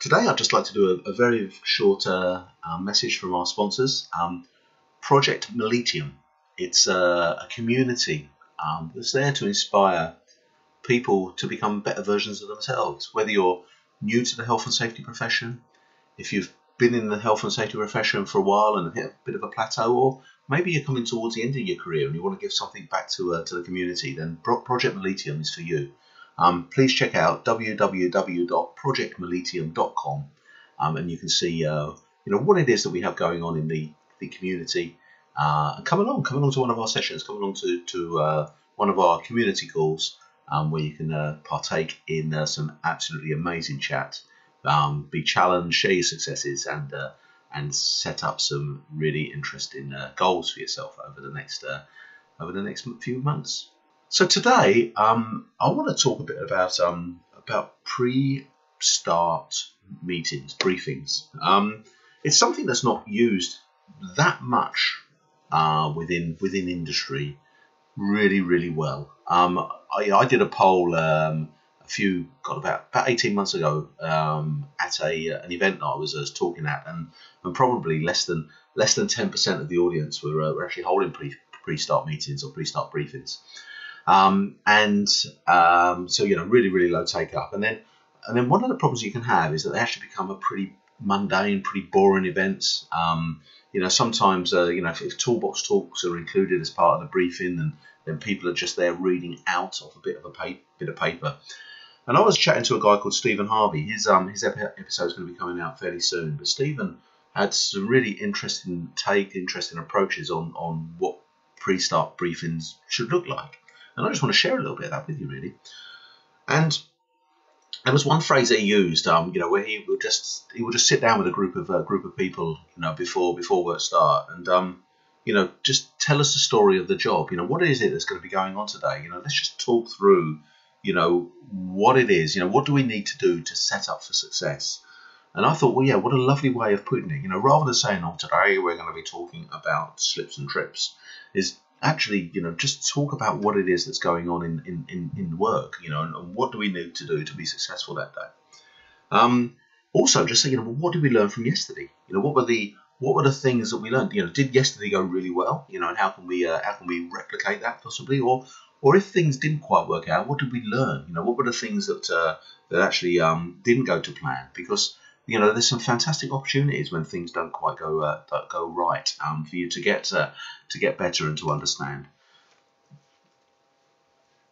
today I'd just like to do a, a very short uh, uh, message from our sponsors, um, Project Miletium. It's a, a community um, that's there to inspire people to become better versions of themselves. Whether you're new to the health and safety profession, if you've been in the health and safety profession for a while and hit a bit of a plateau, or maybe you're coming towards the end of your career and you want to give something back to uh, to the community, then Project Miletium is for you. Um, please check out www.projectmiletium.com um, and you can see uh, you know what it is that we have going on in the, the community. Uh, and come along, come along to one of our sessions, come along to, to uh, one of our community calls um, where you can uh, partake in uh, some absolutely amazing chat, um, be challenged, share your successes, and uh, and set up some really interesting goals for yourself over the next over the next few months. So today, um, I want to talk a bit about um, about pre-start meetings, briefings. Um, it's something that's not used that much uh, within within industry, really, really well. Um, I, I, did a poll um, a few, got about about eighteen months ago um, at a uh, an event that I was, uh, talking at, and, and probably less than less than ten percent of the audience were, uh, were actually holding pre pre start meetings or pre start briefings. Um, and um, so you know, really, really low take up. And then, and then one of the problems you can have is that they actually become a pretty mundane, pretty boring events. Um, you know, sometimes uh, you know if, if, toolbox talks are included as part of the briefing, then then people are just there reading out of a bit of a pa- bit of paper. And I was chatting to a guy called Stephen Harvey. His um his episode is going to be coming out fairly soon. But Stephen had some really interesting take, interesting approaches on on what pre-start briefings should look like. And I just want to share a little bit of that with you, really. And there was one phrase that he used, um, you know, where he would just he would just sit down with a group of uh, group of people, you know, before before work start, and um, you know, just tell us the story of the job. You know, what is it that's going to be going on today? You know, let's just talk through, you know, what it is. You know, what do we need to do to set up for success? And I thought, well, yeah, what a lovely way of putting it. You know, rather than saying, oh, today we're going to be talking about slips and trips, is actually, you know, just talk about what it is that's going on in, in, in, in work, you know, and, and, what do we need to do to be successful that day. Um, also, just say, you know, well, what did we learn from yesterday? You know, what were the what were the things that we learned? You know, did yesterday go really well? You know, and how can we uh, how can we replicate that possibly? Or or if things didn't quite work out, what did we learn? You know, what were the things that uh, that actually um, didn't go to plan? Because you know, there's some fantastic opportunities when things don't quite go uh, go right um, for you to get uh, to get better and to understand.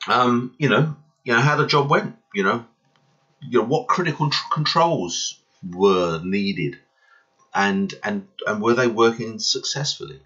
Um, you know, you know how the job went. You know, you know what critical tr- controls were needed, and and and were they working successfully?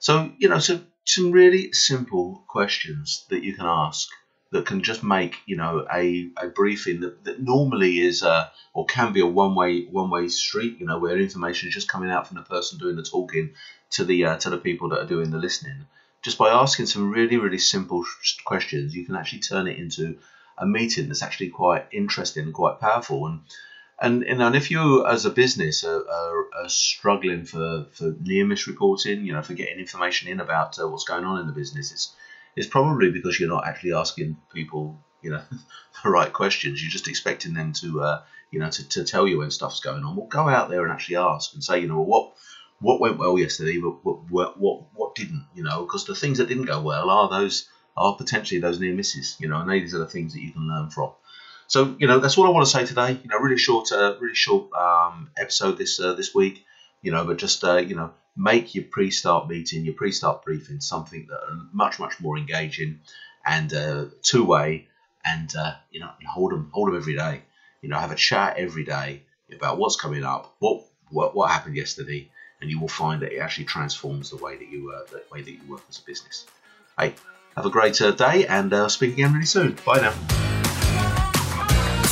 So you know, so some really simple questions that you can ask that can just make you know a, a briefing that, that normally is a, or can be a one way one way street you know where information is just coming out from the person doing the talking to the uh, to the people that are doing the listening. Just by asking some really really simple questions you can actually turn it into a meeting that's actually quite interesting and quite powerful. And and, and if you as a business are, are, are, struggling for, for near miss reporting you know for getting information in about uh, what's going on in the business it's it's probably because you're not actually asking people, you know, the right questions. You're just expecting them to, uh, you know, to, to tell you when stuff's going on. Well, go out there and actually ask and say, you know, what what went well yesterday, but what what what, what didn't, you know, because the things that didn't go well are those are potentially those near misses, you know, and these are the things that you can learn from. So, you know, that's all I want to say today. You know, really short, uh, really short um, episode this uh, this week. You know, but just uh, you know, make your pre-start meeting, your pre-start briefing something that are much, much more engaging and uh, two-way, and uh, you know, hold them, hold them every day. You know, have a chat every day about what's coming up, what what, what happened yesterday, and you will find that it actually transforms the way that you uh, the way that you work as a business. Hey, have a great uh, day, and uh, speak again really soon. Bye now.